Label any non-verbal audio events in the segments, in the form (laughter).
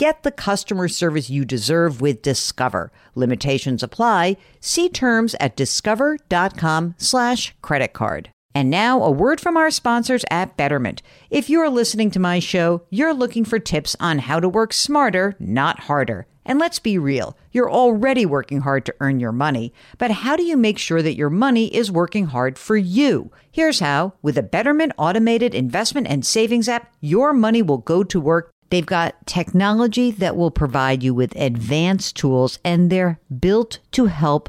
Get the customer service you deserve with Discover. Limitations apply. See terms at discover.com slash credit card. And now a word from our sponsors at Betterment. If you're listening to my show, you're looking for tips on how to work smarter, not harder. And let's be real, you're already working hard to earn your money, but how do you make sure that your money is working hard for you? Here's how. With a Betterment automated investment and savings app, your money will go to work They've got technology that will provide you with advanced tools, and they're built to help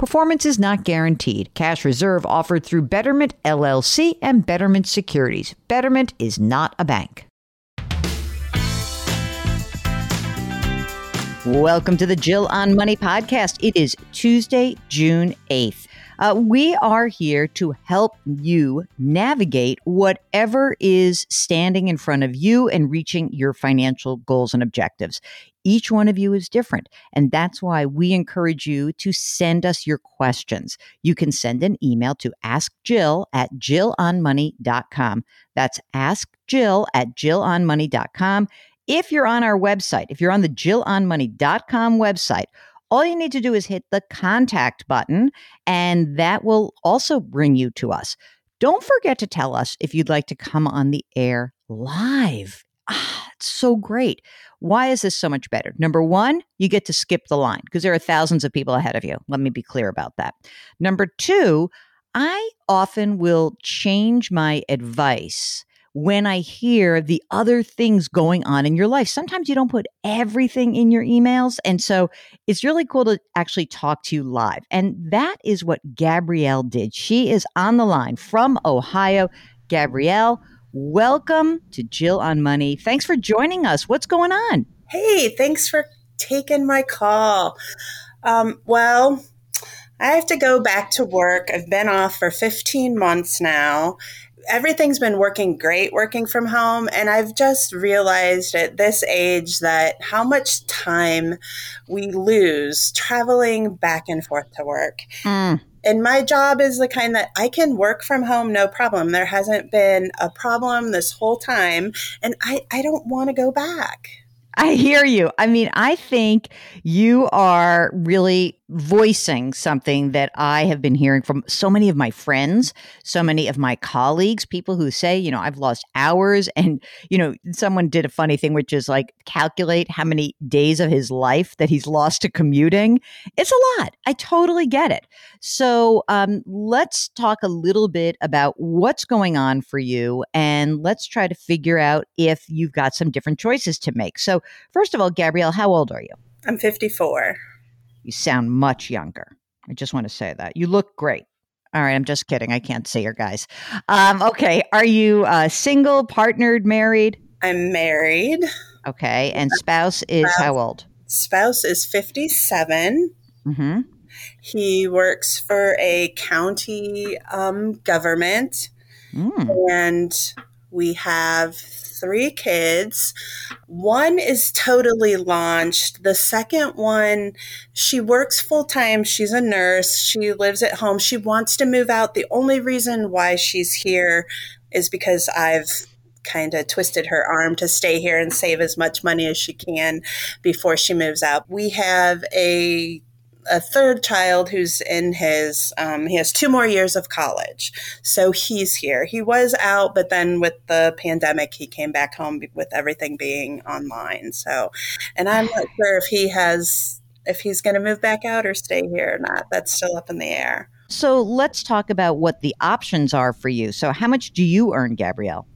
Performance is not guaranteed. Cash reserve offered through Betterment LLC and Betterment Securities. Betterment is not a bank. Welcome to the Jill on Money podcast. It is Tuesday, June 8th. Uh, we are here to help you navigate whatever is standing in front of you and reaching your financial goals and objectives. Each one of you is different. And that's why we encourage you to send us your questions. You can send an email to askjill at jillonmoney.com. That's askjill at jillonmoney.com. If you're on our website, if you're on the jillonmoney.com website, all you need to do is hit the contact button, and that will also bring you to us. Don't forget to tell us if you'd like to come on the air live. Ah, (sighs) it's so great. Why is this so much better? Number one, you get to skip the line because there are thousands of people ahead of you. Let me be clear about that. Number two, I often will change my advice when I hear the other things going on in your life. Sometimes you don't put everything in your emails. And so it's really cool to actually talk to you live. And that is what Gabrielle did. She is on the line from Ohio. Gabrielle, welcome to Jill on Money. Thanks for joining us. What's going on? Hey, thanks for taking my call. Um, well, I have to go back to work. I've been off for 15 months now everything's been working great working from home and i've just realized at this age that how much time we lose traveling back and forth to work mm. And my job is the kind that i can work from home no problem there hasn't been a problem this whole time and i, I don't want to go back I hear you. I mean, I think you are really voicing something that I have been hearing from so many of my friends, so many of my colleagues, people who say, you know, I've lost hours. (laughs) And, you know, someone did a funny thing, which is like calculate how many days of his life that he's lost to commuting. It's a lot. I totally get it. So um, let's talk a little bit about what's going on for you and let's try to figure out if you've got some different choices to make. So, first of all, Gabrielle, how old are you? I'm 54. You sound much younger. I just want to say that. You look great. All right, I'm just kidding. I can't see your guys. Um, okay, are you uh, single, partnered, married? I'm married. Okay, and spouse is spouse, how old? Spouse is 57. Mm-hmm. He works for a county um, government, mm. and we have three kids. One is totally launched. The second one, she works full time. She's a nurse. She lives at home. She wants to move out. The only reason why she's here is because I've kind of twisted her arm to stay here and save as much money as she can before she moves out. We have a a third child who's in his um, he has two more years of college so he's here he was out but then with the pandemic he came back home with everything being online so and i'm not (sighs) sure if he has if he's going to move back out or stay here or not that's still up in the air So let's talk about what the options are for you. So, how much do you earn, Gabrielle?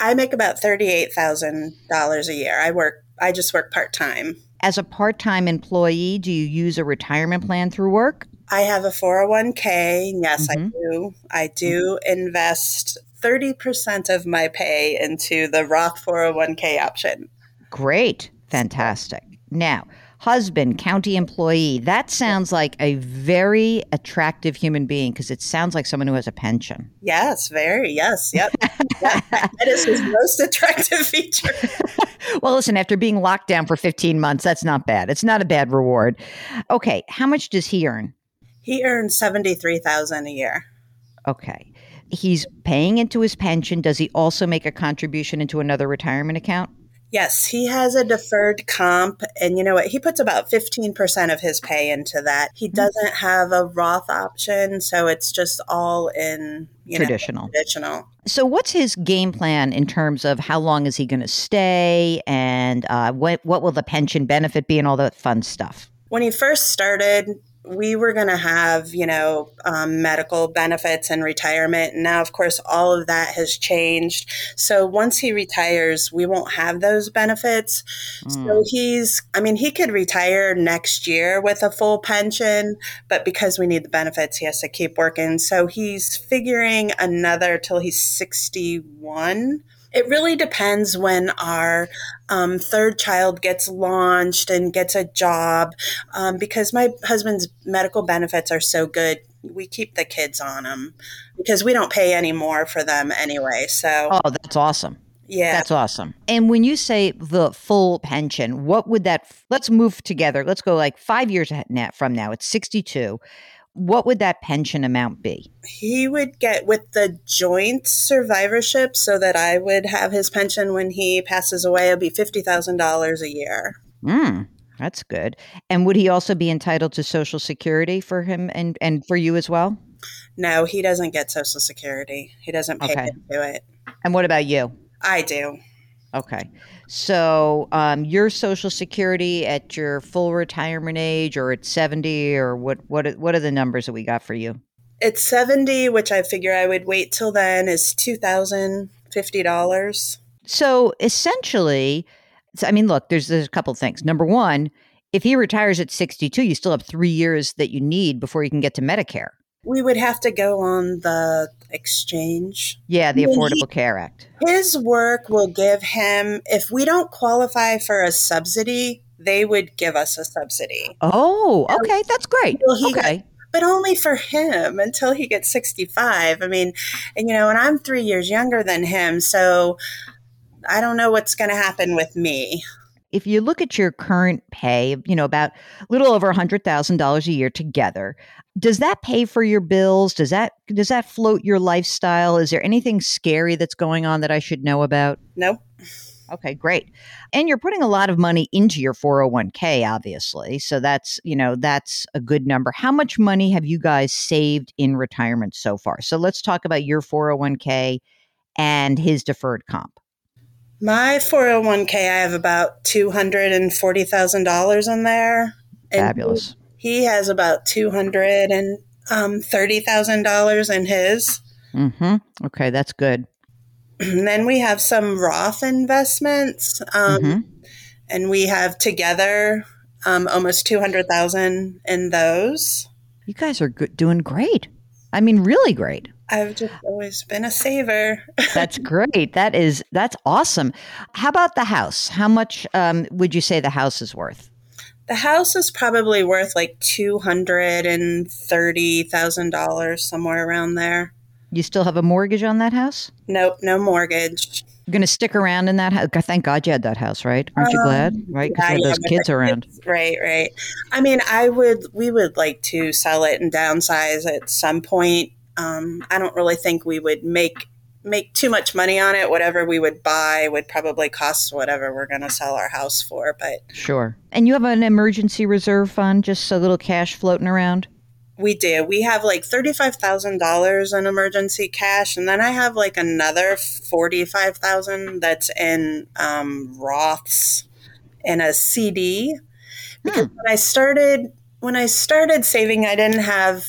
I make about $38,000 a year. I work, I just work part time. As a part time employee, do you use a retirement plan through work? I have a 401k. Yes, mm-hmm. I do. I do invest 30% of my pay into the Roth 401k option. Great. Fantastic. Now, husband, county employee. That sounds like a very attractive human being because it sounds like someone who has a pension. Yes, very. Yes. Yep. (laughs) that is his most attractive feature. (laughs) (laughs) well, listen, after being locked down for 15 months, that's not bad. It's not a bad reward. Okay. How much does he earn? He earns 73000 a year. Okay. He's paying into his pension. Does he also make a contribution into another retirement account? Yes, he has a deferred comp. And you know what? He puts about 15% of his pay into that. He hmm. doesn't have a Roth option. So it's just all in traditional. Know, traditional. So, what's his game plan in terms of how long is he going to stay and uh, what, what will the pension benefit be and all that fun stuff? When he first started, we were going to have, you know, um, medical benefits and retirement. And now, of course, all of that has changed. So once he retires, we won't have those benefits. Mm. So hmm. he's, I mean, he could retire next year with a full pension, but because we need the benefits, he has to keep working. So he's figuring another till he's 61 it really depends when our um, third child gets launched and gets a job. Um, because my husband's medical benefits are so good, we keep the kids on them because we don't pay any more for them anyway. So, oh, that's awesome. Yeah. That's awesome. And when you say the full pension, what would that, let's move together. Let's go like five years from now. It's 62 what would that pension amount be? He would get with the joint survivorship so that I would have his pension when he passes away. It'll be $50,000 a year. Mm, that's good. And would he also be entitled to Social Security for him and, and for you as well? No, he doesn't get Social Security. He doesn't pay okay. into it. And what about you? I do. Okay. So um, your Social Security at your full retirement age, or at seventy, or what? What? What are the numbers that we got for you? It's seventy, which I figure I would wait till then. Is two thousand fifty dollars. So essentially, I mean, look, there's there's a couple things. Number one, if he retires at sixty two, you still have three years that you need before you can get to Medicare. We would have to go on the exchange. Yeah, the Affordable he, Care Act. His work will give him, if we don't qualify for a subsidy, they would give us a subsidy. Oh, okay. That's great. okay. But only for him until he gets 65. I mean, and you know, and I'm three years younger than him. So I don't know what's going to happen with me if you look at your current pay, you know, about a little over $100,000 a year together, does that pay for your bills? Does that does that float your lifestyle? Is there anything scary that's going on that I should know about? No. Okay, great. And you're putting a lot of money into your 401k obviously. So that's, you know, that's a good number. How much money have you guys saved in retirement so far? So let's talk about your 401k and his deferred comp. My 401k, I have about $240,000 in there. Fabulous. He, has about $230,000 in his. Mm-hmm. Okay, that's good. And then we have some Roth investments. Um, mm-hmm. And we have together um, almost 200,000 in those. You guys are good, doing great. I mean, really great. I've just always been a saver. (laughs) that's great. That is that's awesome. How about the house? How much um, would you say the house is worth? The house is probably worth like two hundred and thirty thousand dollars, somewhere around there. You still have a mortgage on that house? Nope, no mortgage. You're going to stick around in that house. Thank God you had that house, right? Aren't you um, glad? Right? Because yeah, those kids around. Right, right. I mean, I would, we would like to sell it and downsize at some point. Um, I don't really think we would make make too much money on it. Whatever we would buy would probably cost whatever we're going to sell our house for. But sure. And you have an emergency reserve fund, just a little cash floating around. We do. We have like thirty-five thousand dollars in emergency cash, and then I have like another forty-five thousand that's in um, Roths in a CD. Because hmm. when I started when I started saving, I didn't have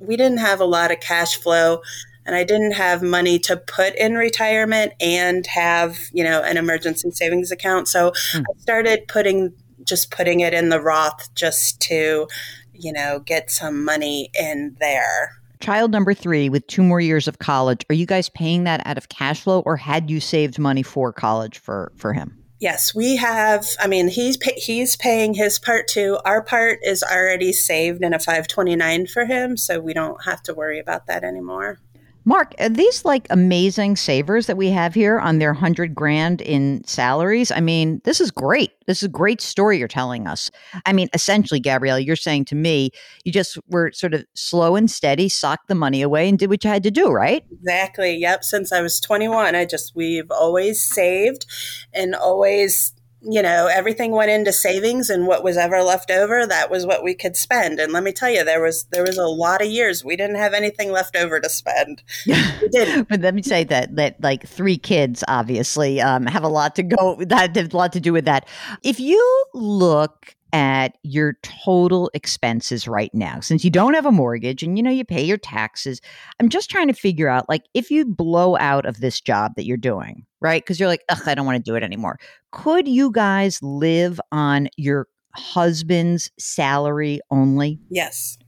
we didn't have a lot of cash flow and I didn't have money to put in retirement and have, you know, an emergency savings account. So mm. I started putting just putting it in the Roth just to, you know, get some money in there. Child number three with two more years of college. Are you guys paying that out of cash flow or had you saved money for college for, for him? Yes, we have. I mean, he's pay, he's paying his part too. Our part is already saved in a 529 for him, so we don't have to worry about that anymore. Mark, are these like amazing savers that we have here on their hundred grand in salaries? I mean, this is great. This is a great story you're telling us. I mean, essentially, Gabrielle, you're saying to me, you just were sort of slow and steady, socked the money away, and did what you had to do, right? Exactly. Yep. Since I was 21, I just, we've always saved and always you know, everything went into savings and what was ever left over, that was what we could spend. And let me tell you, there was there was a lot of years we didn't have anything left over to spend. We didn't. (laughs) but let me say that that like three kids obviously um, have a lot to go that have a lot to do with that. If you look at your total expenses right now. Since you don't have a mortgage and you know you pay your taxes i'm just trying to figure out like if you blow out of this job that you're doing right? Because you're like ugh i don't want to do it anymore. Could you guys live on your husband's salary only? Yes.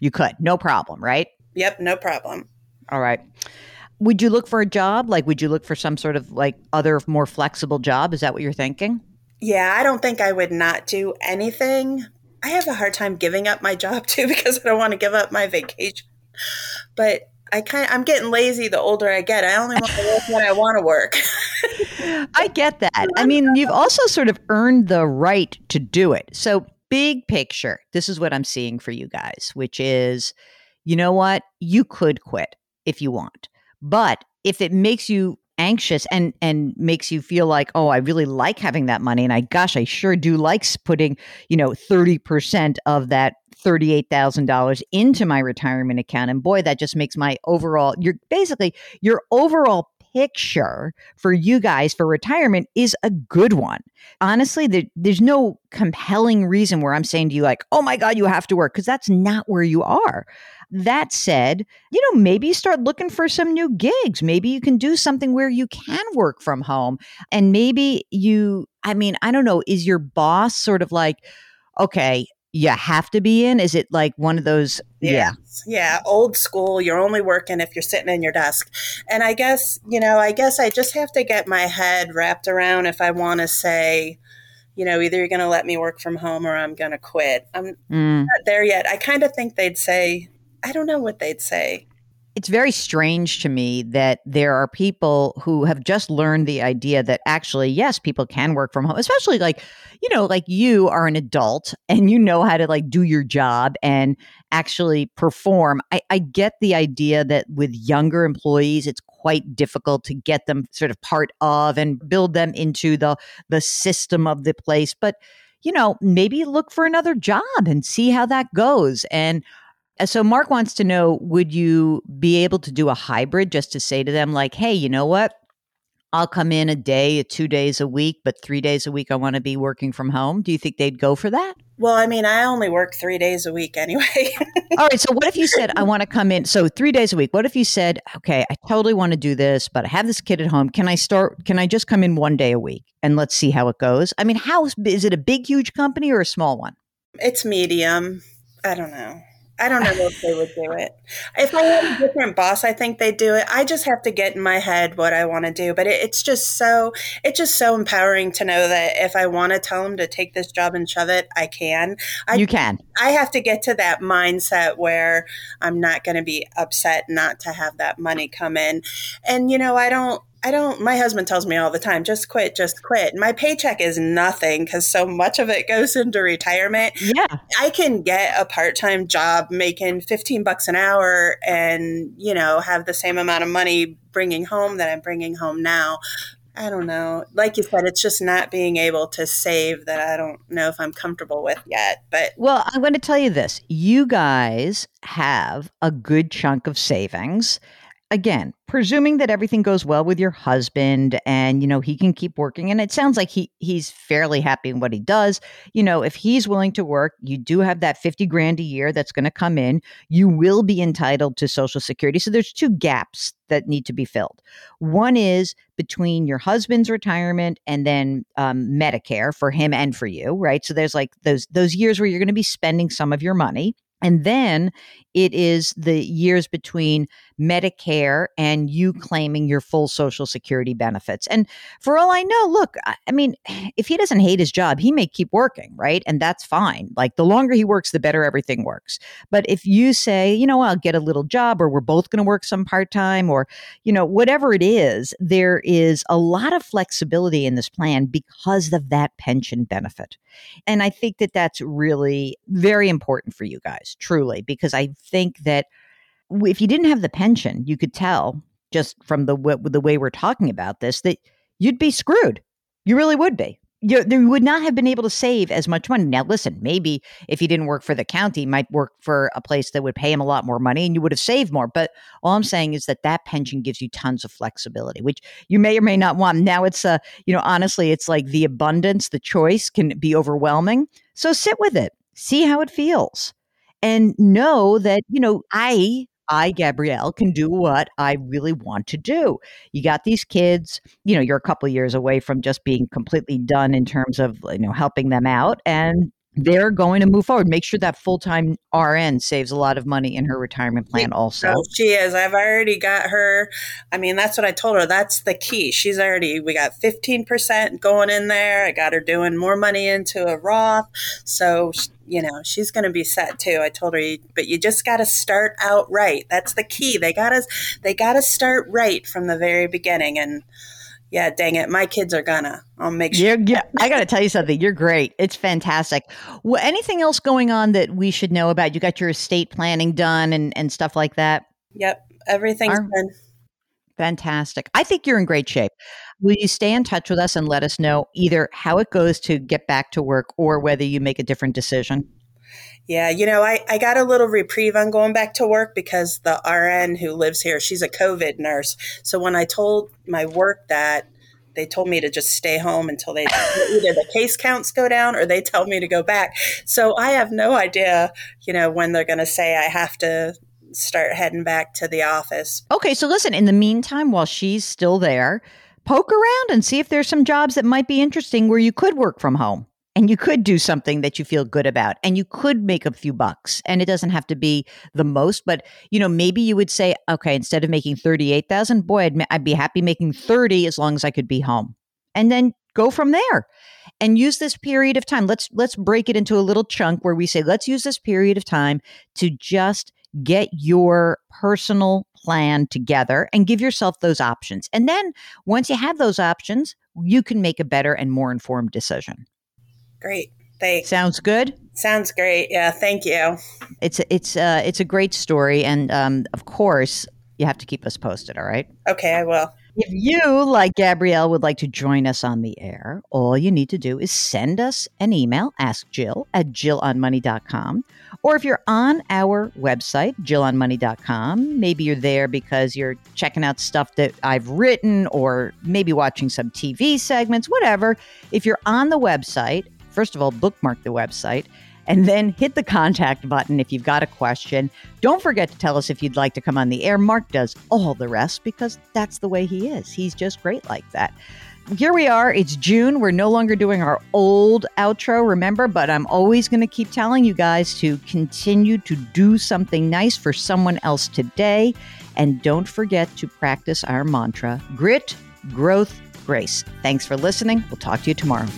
You could. No problem right? Yep no problem. All right. Would you look for a job? Like would you look for some sort of like other more flexible job? Is that what you're thinking yeah, I don't think I would not do anything. I have a hard time giving up my job (laughs) too because I don't want to give up my vacation. But I kind of, I'm getting lazy the older I get. I only want to work when I want to work. (laughs) I get that. I mean, you've also sort of earned the right to do it. So, big picture, this is what I'm seeing for you guys, which is you know what? You could quit if you want. But if it makes you anxious and and makes you feel like oh i really like having that money and i gosh i sure do like putting you know 30% of that $38,000 into my retirement account and boy that just makes my overall you're basically your overall picture for you guys for retirement is a good one. Honestly, there, there's no compelling reason where I'm saying to you, like, oh my God, you have to work, because that's not where you are. That said, you know, maybe start looking for some new gigs. Maybe you can do something where you can work from home. And maybe you, I mean, I don't know, is your boss sort of like, okay, you have to be in? Is it like one of those? Yeah. Yeah. Old school. You're only working if you're sitting in your desk. And I guess, you know, I guess I just have to get my head wrapped around if I want to say, you know, either you're going to let me work from home or I'm going to quit. I'm mm. not there yet. I kind of think they'd say, I don't know what they'd say. It's very strange to me that there are people who have just learned the idea that actually, yes, people can work from home, especially like, you know, like you are an adult and you know how to like do your job and actually perform. I, I get the idea that with younger employees, it's quite difficult to get them sort of part of and build them into the the system of the place. But you know, maybe look for another job and see how that goes. And Uh, so Mark wants to know would you be able to do a hybrid just to say to them like, "Hey, you know what? I'll come in a day, uh, two days a week, but three days a week I want to be working from home." Do you think they'd go for that? Well, I mean, I only work 3 days a week anyway. All right, so what if you said I want to come in so 3 days a week. What if you said, "Okay, I totally want to do this, but I have this kid at home. Can I start can I just come in one day a week and let's see how it goes?" I mean, how is it a big huge company or a small one? It's medium. I don't know. I don't know if they would do it. If I had a different boss, I think they'd do it. I just have to get in my head what I want to do. But it, it's just so it's just so empowering to know that if I want to tell them to take this job and shove it, I can. I, you can. I have to get to that mindset where I'm not going to be upset not to have that money come in. And you know, I don't I don't, my husband tells me all the time, just quit, just quit. My paycheck is nothing because so much of it goes into retirement. Yeah. I can get a part time job making 15 bucks an hour and, you know, have the same amount of money bringing home that I'm bringing home now. I don't know. Like you said, it's just not being able to save that I don't know if I'm comfortable with yet. But well, I'm going to tell you this you guys have a good chunk of savings again, presuming that everything goes well with your husband and you know he can keep working and it sounds like he he's fairly happy in what he does. You know, if he's willing to work, you do have that 50 grand a year that's going to come in. You will be entitled to social security. So there's two gaps that need to be filled. One is between your husband's retirement and then um, Medicare for him and for you, right? So there's like those those years where you're going to be spending some of your money. And then it is the years between Medicare and you mm-hmm. claiming your full Social Security benefits. And for all I know, look, I mean, (sighs) if he doesn't hate his job, he may keep working, right? And that's fine. Like the longer he works, the better everything works. But if you say, you know, I'll get a little job or we're both going to work some part time or, you know, whatever it is, there is a lot of flexibility in this plan because of that pension benefit. And I think that that's really very important for you guys, truly, because I think that if you didn't have the pension, you could tell just from the the way we're talking about this that you'd be screwed. You really would be. You, you would not have been able to save as much money. Now, listen, maybe if he didn't work for the county, might work for a place that would pay him a lot more money, and you would have saved more. But all I'm saying is that that pension gives you tons of flexibility, which you may or may not want. Now, it's a, uh, you know, honestly, it's like the abundance, the choice can be overwhelming. So sit with it, see how it feels and know that, you know, I I, Gabrielle, can do what I really want to do. You got these kids, you know, you're a couple years away from just being completely done in terms of, you know, helping them out. And they're going to move forward. Make sure that full time RN saves a lot of money in her retirement plan, also. Oh, she is. I've already got her. I mean, that's what I told her. That's the key. She's already, we got 15% going in there. I got her doing more money into a Roth. So, you know, she's going to be set too. I told her, but you just got to start out right. That's the key. They got to, they got to start right from the very beginning. And, yeah, dang it, my kids are gonna. I'll make sure. Yeah, yeah. I got to tell you something. You're great. It's fantastic. Well, anything else going on that we should know about? You got your estate planning done and and stuff like that. Yep, everything's Our, done. Fantastic. I think you're in great shape. Will you stay in touch with us and let us know either how it goes to get back to work or whether you make a different decision? Yeah, you know, I, I got a little reprieve on going back to work because the RN who lives here, she's a COVID nurse. So when I told my work that, they told me to just stay home until they (laughs) either the case counts go down or they tell me to go back. So I have no idea, you know, when they're going to say I have to start heading back to the office. Okay, so listen, in the meantime, while she's still there, poke around and see if there's some jobs that might be interesting where you could work from home and you could do something that you feel good about and you could make a few bucks and it doesn't have to be the most but you know maybe you would say okay instead of making 38,000 boy I'd, I'd be happy making 30 as long as I could be home. And then go from there and use this period of time. Let's let's break it into a little chunk where we say let's use this period of time to just get your personal plan together and give yourself those options. And then once you have those options you can make a better and more informed decision Great. Thanks. Sounds good. Sounds great. Yeah. Thank you. It's it's uh it's a great story, and um, of course you have to keep us posted. All right. Okay, I will. If you, like Gabrielle, would like to join us on the air, all you need to do is send us an email, ask Jill at jillonmoney.com. Or if you're on our website, jillonmoney.com, maybe you're there because you're checking out stuff that I've written or maybe watching some TV segments, whatever. If you're on the website, First of all, bookmark the website and then hit the contact button if you've got a question. Don't forget to tell us if you'd like to come on the air. Mark does all the rest because that's the way he is. He's just great like that. Here we are. It's June. We're no longer doing our old outro, remember, but I'm always going to keep telling you guys to continue to do something nice for someone else today. And don't forget to practice our mantra grit, growth, grace. Thanks for listening. We'll talk to you tomorrow.